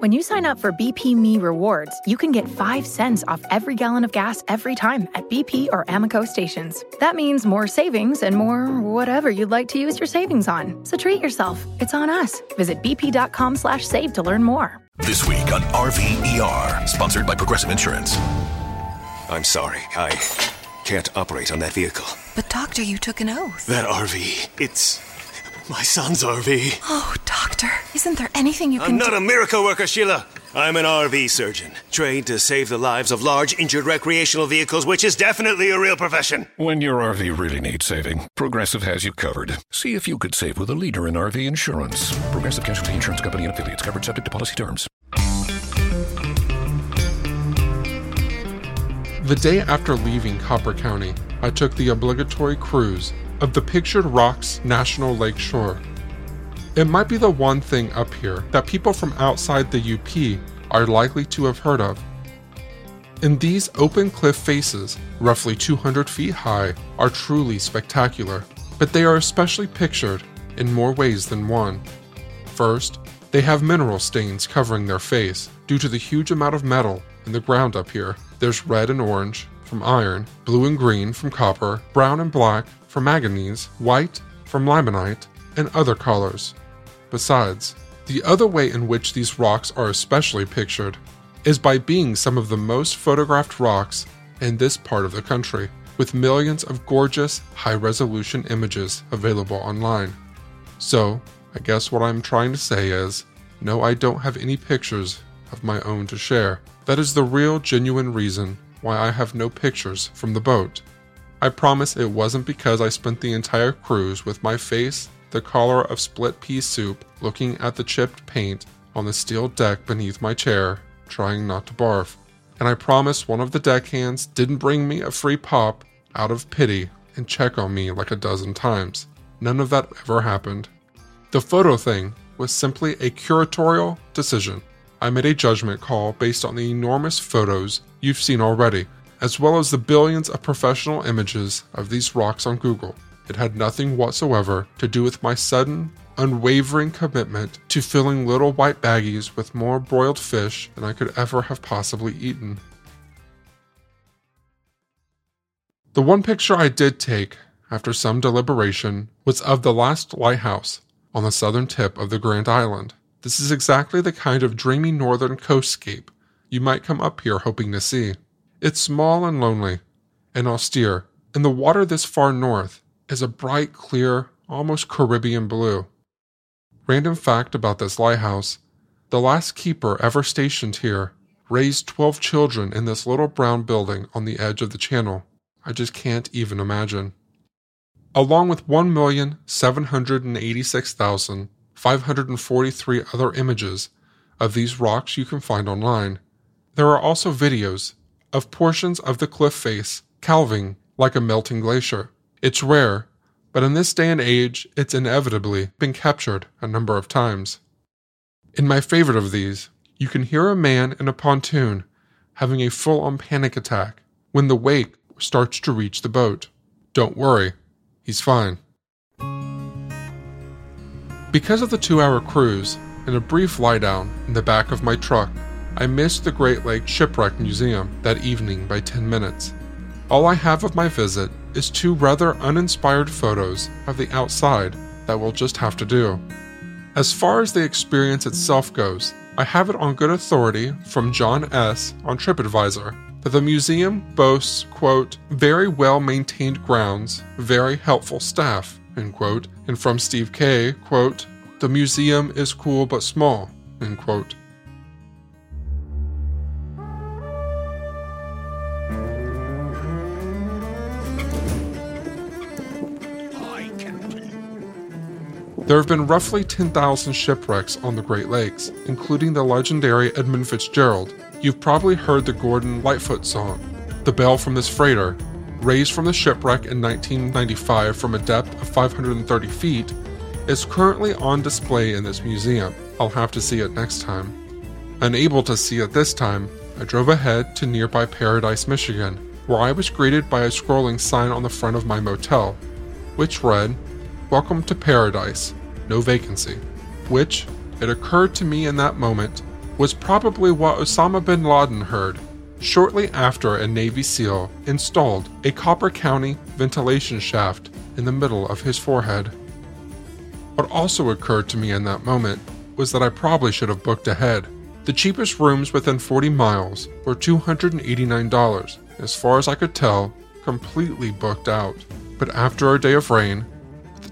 When you sign up for BP Me Rewards, you can get 5 cents off every gallon of gas every time at BP or Amoco stations. That means more savings and more whatever you'd like to use your savings on. So treat yourself. It's on us. Visit bp.com slash save to learn more. This week on RVER, sponsored by Progressive Insurance. I'm sorry, I can't operate on that vehicle. But doctor, you took an oath. That RV, it's my son's RV. Oh, doctor, isn't there anything you can do? I'm not a miracle worker, Sheila. I'm an RV surgeon, trained to save the lives of large injured recreational vehicles, which is definitely a real profession. When your RV really needs saving, Progressive has you covered. See if you could save with a leader in RV insurance. Progressive Casualty Insurance Company and affiliates covered subject to policy terms. The day after leaving Copper County, I took the obligatory cruise of the pictured Rocks National Lake Shore. It might be the one thing up here that people from outside the UP are likely to have heard of. And these open cliff faces, roughly 200 feet high, are truly spectacular, but they are especially pictured in more ways than one. First, they have mineral stains covering their face due to the huge amount of metal in the ground up here. There's red and orange from iron, blue and green from copper, brown and black from manganese, white from limonite, and other colors. Besides, the other way in which these rocks are especially pictured is by being some of the most photographed rocks in this part of the country, with millions of gorgeous, high resolution images available online. So, I guess what I'm trying to say is no, I don't have any pictures of my own to share. That is the real, genuine reason why I have no pictures from the boat. I promise it wasn't because I spent the entire cruise with my face the color of split pea soup looking at the chipped paint on the steel deck beneath my chair, trying not to barf. And I promise one of the deckhands didn't bring me a free pop out of pity and check on me like a dozen times. None of that ever happened. The photo thing was simply a curatorial decision. I made a judgment call based on the enormous photos you've seen already, as well as the billions of professional images of these rocks on Google. It had nothing whatsoever to do with my sudden, unwavering commitment to filling little white baggies with more broiled fish than I could ever have possibly eaten. The one picture I did take, after some deliberation, was of the last lighthouse on the southern tip of the Grand Island. This is exactly the kind of dreamy northern coastscape you might come up here hoping to see. It's small and lonely and austere, and the water this far north is a bright, clear, almost Caribbean blue. Random fact about this lighthouse the last keeper ever stationed here raised 12 children in this little brown building on the edge of the channel. I just can't even imagine. Along with 1,786,543 other images of these rocks you can find online, there are also videos of portions of the cliff face calving like a melting glacier. It's rare, but in this day and age, it's inevitably been captured a number of times. In my favorite of these, you can hear a man in a pontoon having a full on panic attack when the wake starts to reach the boat. Don't worry, he's fine. Because of the two hour cruise and a brief lie down in the back of my truck, I missed the Great Lakes Shipwreck Museum that evening by 10 minutes. All I have of my visit is two rather uninspired photos of the outside that we'll just have to do. As far as the experience itself goes, I have it on good authority from John S. on TripAdvisor that the museum boasts, quote, very well maintained grounds, very helpful staff, end quote, and from Steve K., quote, the museum is cool but small, end quote. There have been roughly 10,000 shipwrecks on the Great Lakes, including the legendary Edmund Fitzgerald. You've probably heard the Gordon Lightfoot song. The bell from this freighter, raised from the shipwreck in 1995 from a depth of 530 feet, is currently on display in this museum. I'll have to see it next time. Unable to see it this time, I drove ahead to nearby Paradise, Michigan, where I was greeted by a scrolling sign on the front of my motel, which read, Welcome to Paradise, no vacancy. Which, it occurred to me in that moment, was probably what Osama bin Laden heard shortly after a Navy SEAL installed a Copper County ventilation shaft in the middle of his forehead. What also occurred to me in that moment was that I probably should have booked ahead. The cheapest rooms within 40 miles were $289. As far as I could tell, completely booked out. But after a day of rain,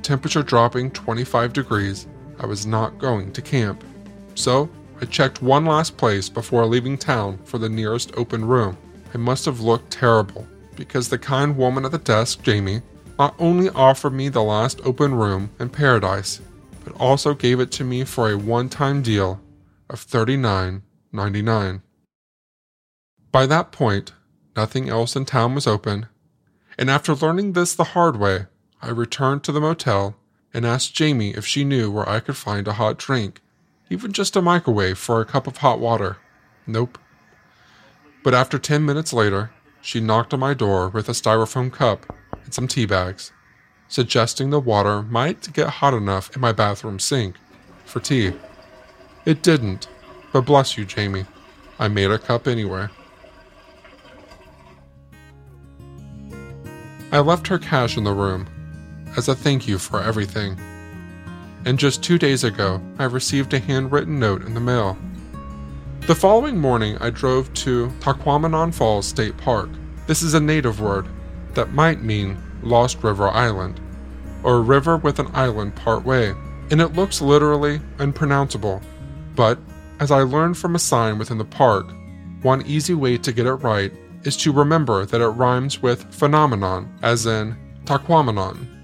temperature dropping 25 degrees, I was not going to camp. So I checked one last place before leaving town for the nearest open room. I must have looked terrible because the kind woman at the desk, Jamie, not only offered me the last open room in paradise, but also gave it to me for a one time deal of $39.99. By that point, nothing else in town was open, and after learning this the hard way, I returned to the motel and asked Jamie if she knew where I could find a hot drink even just a microwave for a cup of hot water. Nope. But after 10 minutes later, she knocked on my door with a styrofoam cup and some tea bags, suggesting the water might get hot enough in my bathroom sink for tea. It didn't, but bless you, Jamie. I made a cup anyway. I left her cash in the room as a thank you for everything and just two days ago, I received a handwritten note in the mail. The following morning, I drove to Tahquamenon Falls State Park. This is a native word that might mean Lost River Island, or a river with an island part way, and it looks literally unpronounceable. But, as I learned from a sign within the park, one easy way to get it right is to remember that it rhymes with phenomenon, as in Tahquamenon.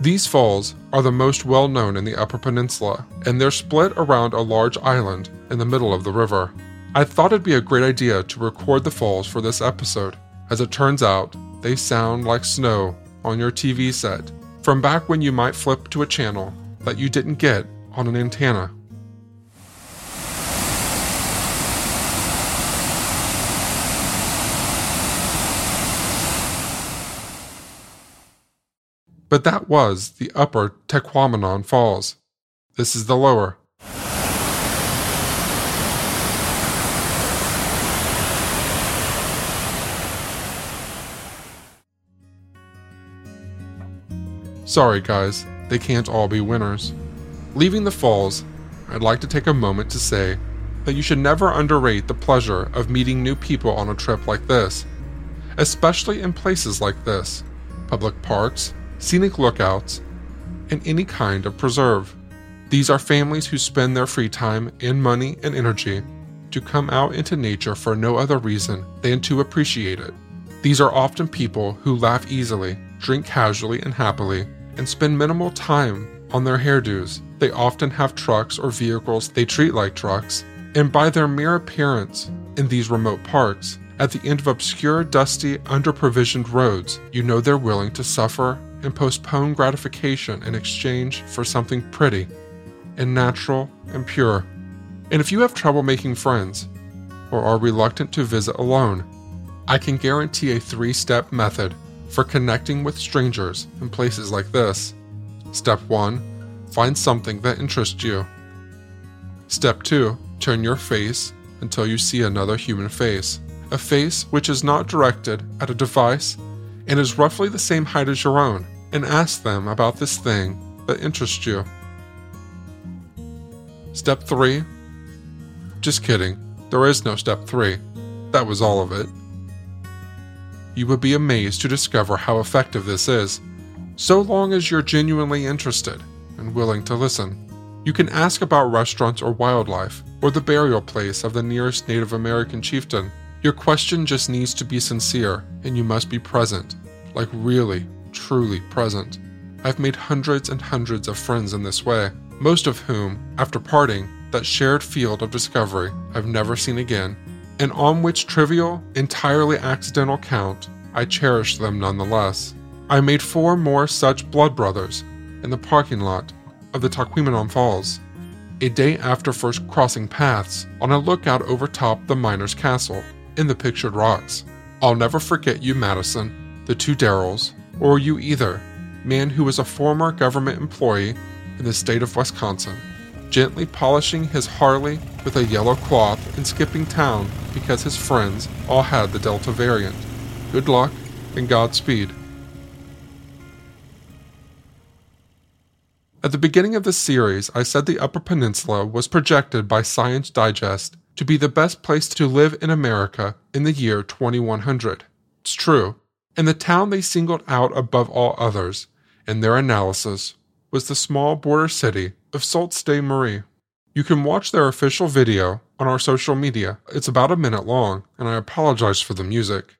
These falls are the most well known in the Upper Peninsula, and they're split around a large island in the middle of the river. I thought it'd be a great idea to record the falls for this episode. As it turns out, they sound like snow on your TV set, from back when you might flip to a channel that you didn't get on an antenna. But that was the upper Tahquamenon Falls. This is the lower. Sorry, guys, they can't all be winners. Leaving the falls, I'd like to take a moment to say that you should never underrate the pleasure of meeting new people on a trip like this, especially in places like this public parks, scenic lookouts, and any kind of preserve. These are families who spend their free time and money and energy to come out into nature for no other reason than to appreciate it. These are often people who laugh easily, drink casually and happily, and spend minimal time on their hairdos. They often have trucks or vehicles they treat like trucks, and by their mere appearance in these remote parks, at the end of obscure, dusty, underprovisioned roads, you know they're willing to suffer and postpone gratification in exchange for something pretty and natural and pure. And if you have trouble making friends or are reluctant to visit alone, I can guarantee a three step method for connecting with strangers in places like this. Step 1 Find something that interests you. Step 2 Turn your face until you see another human face. A face which is not directed at a device and is roughly the same height as your own, and ask them about this thing that interests you. Step 3 Just kidding, there is no step 3. That was all of it. You would be amazed to discover how effective this is, so long as you're genuinely interested and willing to listen. You can ask about restaurants or wildlife, or the burial place of the nearest Native American chieftain. Your question just needs to be sincere, and you must be present, like really, truly present. I've made hundreds and hundreds of friends in this way, most of whom, after parting, that shared field of discovery I've never seen again, and on which trivial, entirely accidental count, I cherish them nonetheless. I made four more such blood brothers in the parking lot of the Tahquamenon Falls, a day after first crossing paths on a lookout over top the miner's castle in the pictured rocks. I'll never forget you, Madison, the two Daryls, or you either, man who was a former government employee in the state of Wisconsin. gently polishing his Harley with a yellow cloth and skipping town because his friends all had the Delta variant. Good luck and Godspeed. At the beginning of the series, I said the Upper Peninsula was projected by Science Digest to be the best place to live in America in the year 2100. It's true, and the town they singled out above all others in their analysis was the small border city of Sault Ste. Marie. You can watch their official video on our social media. It's about a minute long, and I apologize for the music.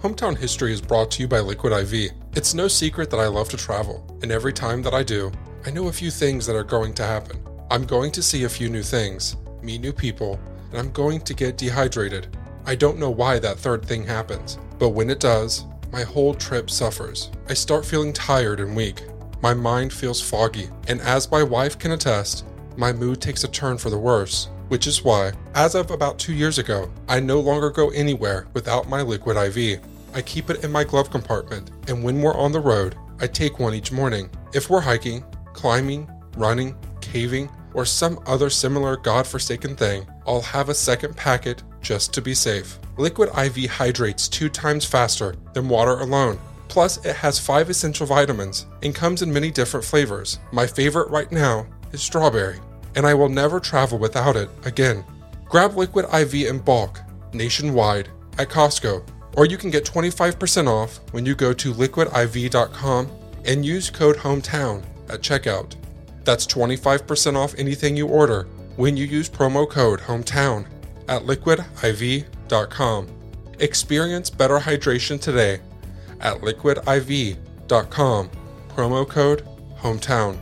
Hometown History is brought to you by Liquid IV. It's no secret that I love to travel, and every time that I do, I know a few things that are going to happen. I'm going to see a few new things, meet new people, and I'm going to get dehydrated. I don't know why that third thing happens, but when it does, my whole trip suffers. I start feeling tired and weak. My mind feels foggy, and as my wife can attest, my mood takes a turn for the worse, which is why, as of about two years ago, I no longer go anywhere without my liquid IV. I keep it in my glove compartment, and when we're on the road, I take one each morning. If we're hiking, climbing, running, caving, or some other similar god-forsaken thing, I'll have a second packet just to be safe. Liquid IV hydrates two times faster than water alone. Plus, it has five essential vitamins and comes in many different flavors. My favorite right now is strawberry, and I will never travel without it again. Grab Liquid IV in bulk, nationwide, at Costco or you can get 25% off when you go to liquidiv.com and use code HOMETOWN at checkout. That's 25% off anything you order when you use promo code HOMETOWN at liquidiv.com. Experience better hydration today at liquidiv.com. Promo code HOMETOWN.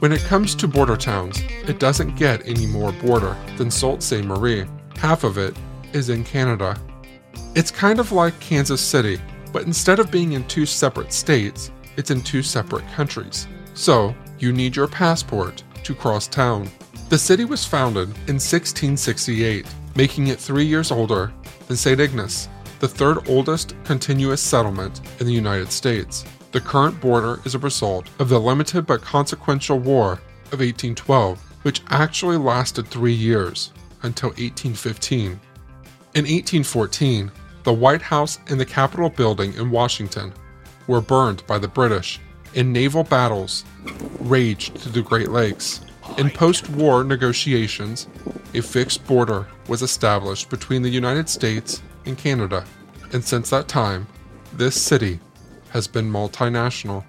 When it comes to border towns, it doesn't get any more border than Sault Ste. Marie. Half of it is in Canada. It's kind of like Kansas City, but instead of being in two separate states, it's in two separate countries. So, you need your passport to cross town. The city was founded in 1668, making it three years older than St. Ignace, the third oldest continuous settlement in the United States. The current border is a result of the limited but consequential War of 1812, which actually lasted three years until 1815. In 1814, the White House and the Capitol building in Washington were burned by the British, and naval battles raged through the Great Lakes. In post war negotiations, a fixed border was established between the United States and Canada, and since that time, this city has been multinational.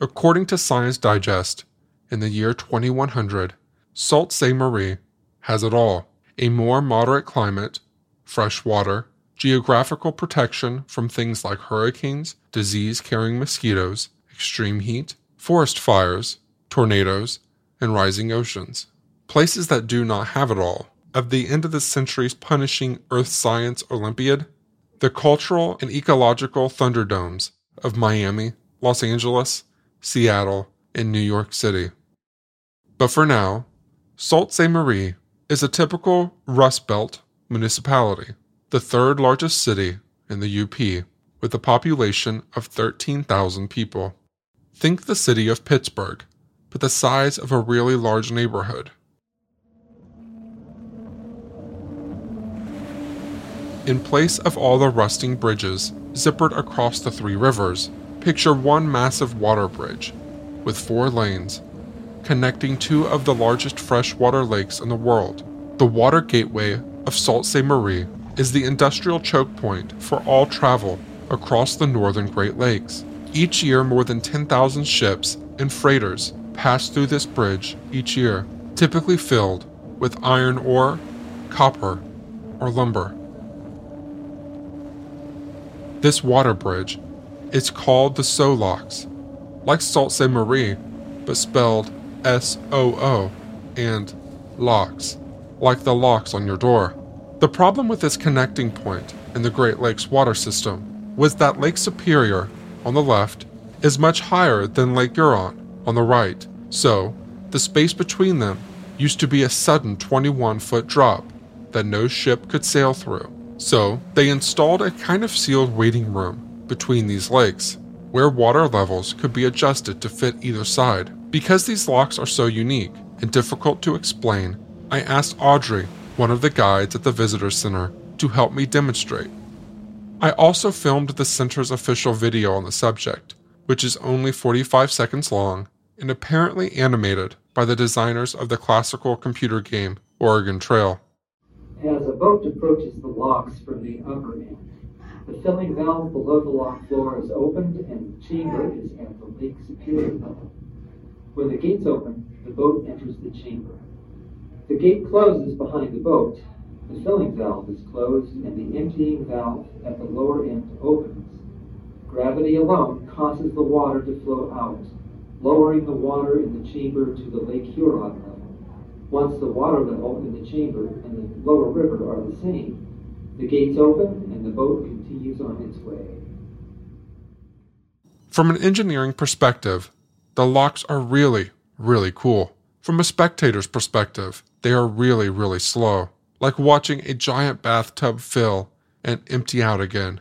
According to Science Digest, in the year 2100, Sault Ste. Marie has it all a more moderate climate, fresh water, geographical protection from things like hurricanes, disease carrying mosquitoes, extreme heat, forest fires, tornadoes, and rising oceans. Places that do not have it all. Of the end of the century's punishing Earth Science Olympiad, the cultural and ecological thunderdomes of Miami, Los Angeles, Seattle, and New York City. But for now, Sault Ste. Marie is a typical Rust Belt municipality, the third largest city in the UP, with a population of 13,000 people. Think the city of Pittsburgh, but the size of a really large neighborhood. In place of all the rusting bridges zippered across the three rivers, picture one massive water bridge with four lanes connecting two of the largest freshwater lakes in the world. The water gateway of Sault Ste. Marie is the industrial choke point for all travel across the northern Great Lakes. Each year, more than 10,000 ships and freighters pass through this bridge each year, typically filled with iron ore, copper, or lumber. This water bridge is called the Soo Locks, like Sault Ste. Marie, but spelled S O O, and locks, like the locks on your door. The problem with this connecting point in the Great Lakes water system was that Lake Superior on the left is much higher than Lake Huron on the right, so the space between them used to be a sudden 21 foot drop that no ship could sail through. So they installed a kind of sealed waiting room between these lakes where water levels could be adjusted to fit either side. Because these locks are so unique and difficult to explain, I asked Audrey, one of the guides at the visitor center, to help me demonstrate. I also filmed the center's official video on the subject, which is only 45 seconds long and apparently animated by the designers of the classical computer game Oregon Trail. As a boat approaches the locks from the upper end, the filling valve below the lock floor is opened and the chamber is at the lake superior level. When the gates open, the boat enters the chamber. The gate closes behind the boat. The filling valve is closed and the emptying valve at the lower end opens. Gravity alone causes the water to flow out, lowering the water in the chamber to the Lake Huron level. Once the water level in the chamber and the lower river are the same, the gates open and the boat continues on its way. From an engineering perspective, the locks are really, really cool. From a spectator's perspective, they are really, really slow, like watching a giant bathtub fill and empty out again.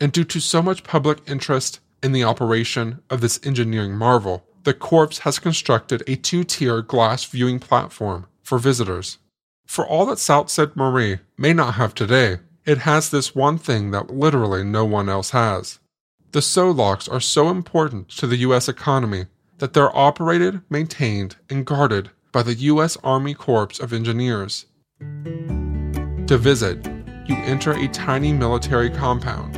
And due to so much public interest in the operation of this engineering marvel, the Corps has constructed a two tier glass viewing platform for visitors. For all that Sault Ste. Marie may not have today, it has this one thing that literally no one else has. The Soo locks are so important to the U.S. economy that they're operated, maintained, and guarded by the U.S. Army Corps of Engineers. To visit, you enter a tiny military compound.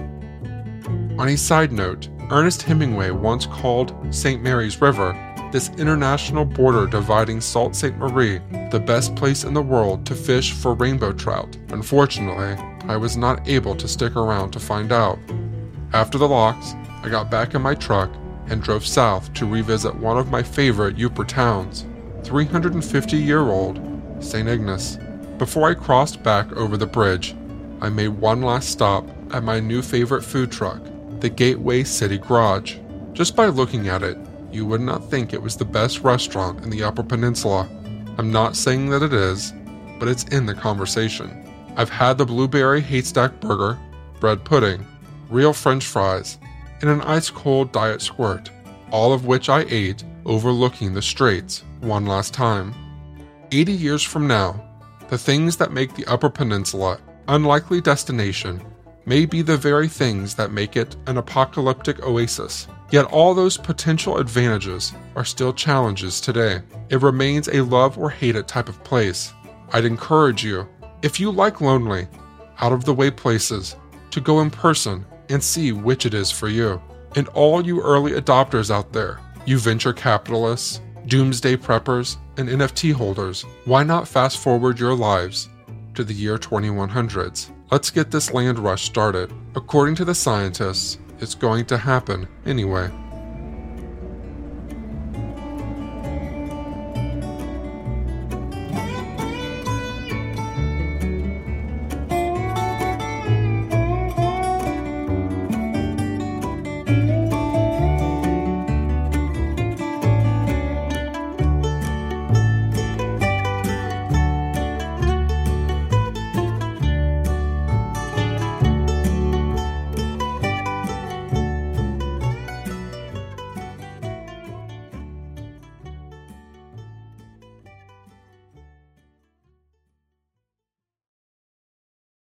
On a side note, Ernest Hemingway once called St. Mary's River, this international border dividing Sault Ste. Marie, the best place in the world to fish for rainbow trout. Unfortunately, I was not able to stick around to find out. After the locks, I got back in my truck and drove south to revisit one of my favorite Yooper towns, 350 year old St. Ignace. Before I crossed back over the bridge, I made one last stop at my new favorite food truck, the Gateway City Garage. Just by looking at it, you would not think it was the best restaurant in the Upper Peninsula. I'm not saying that it is, but it's in the conversation. I've had the blueberry haystack burger, bread pudding, real french fries, and an ice cold diet squirt, all of which I ate overlooking the straits one last time. 80 years from now, the things that make the Upper Peninsula unlikely destination may be the very things that make it an apocalyptic oasis. Yet all those potential advantages are still challenges today. It remains a love or hate it type of place. I'd encourage you, if you like lonely, out of the way places, to go in person and see which it is for you. And all you early adopters out there, you venture capitalists, doomsday preppers, and NFT holders, why not fast forward your lives to the year 2100s? Let's get this land rush started. According to the scientists, it's going to happen anyway.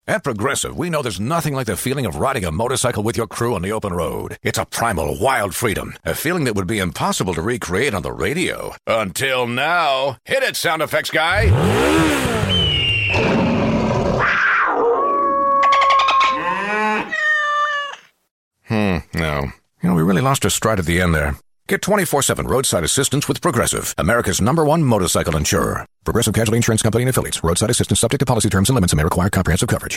At Progressive, we know there's nothing like the feeling of riding a motorcycle with your crew on the open road. It's a primal, wild freedom, a feeling that would be impossible to recreate on the radio. Until now. Hit it, sound effects guy! Hmm, no. You know, we really lost our stride at the end there. Get 24 7 roadside assistance with Progressive, America's number one motorcycle insurer. Progressive Casualty Insurance Company and affiliates. Roadside assistance subject to policy terms and limits and may require comprehensive coverage.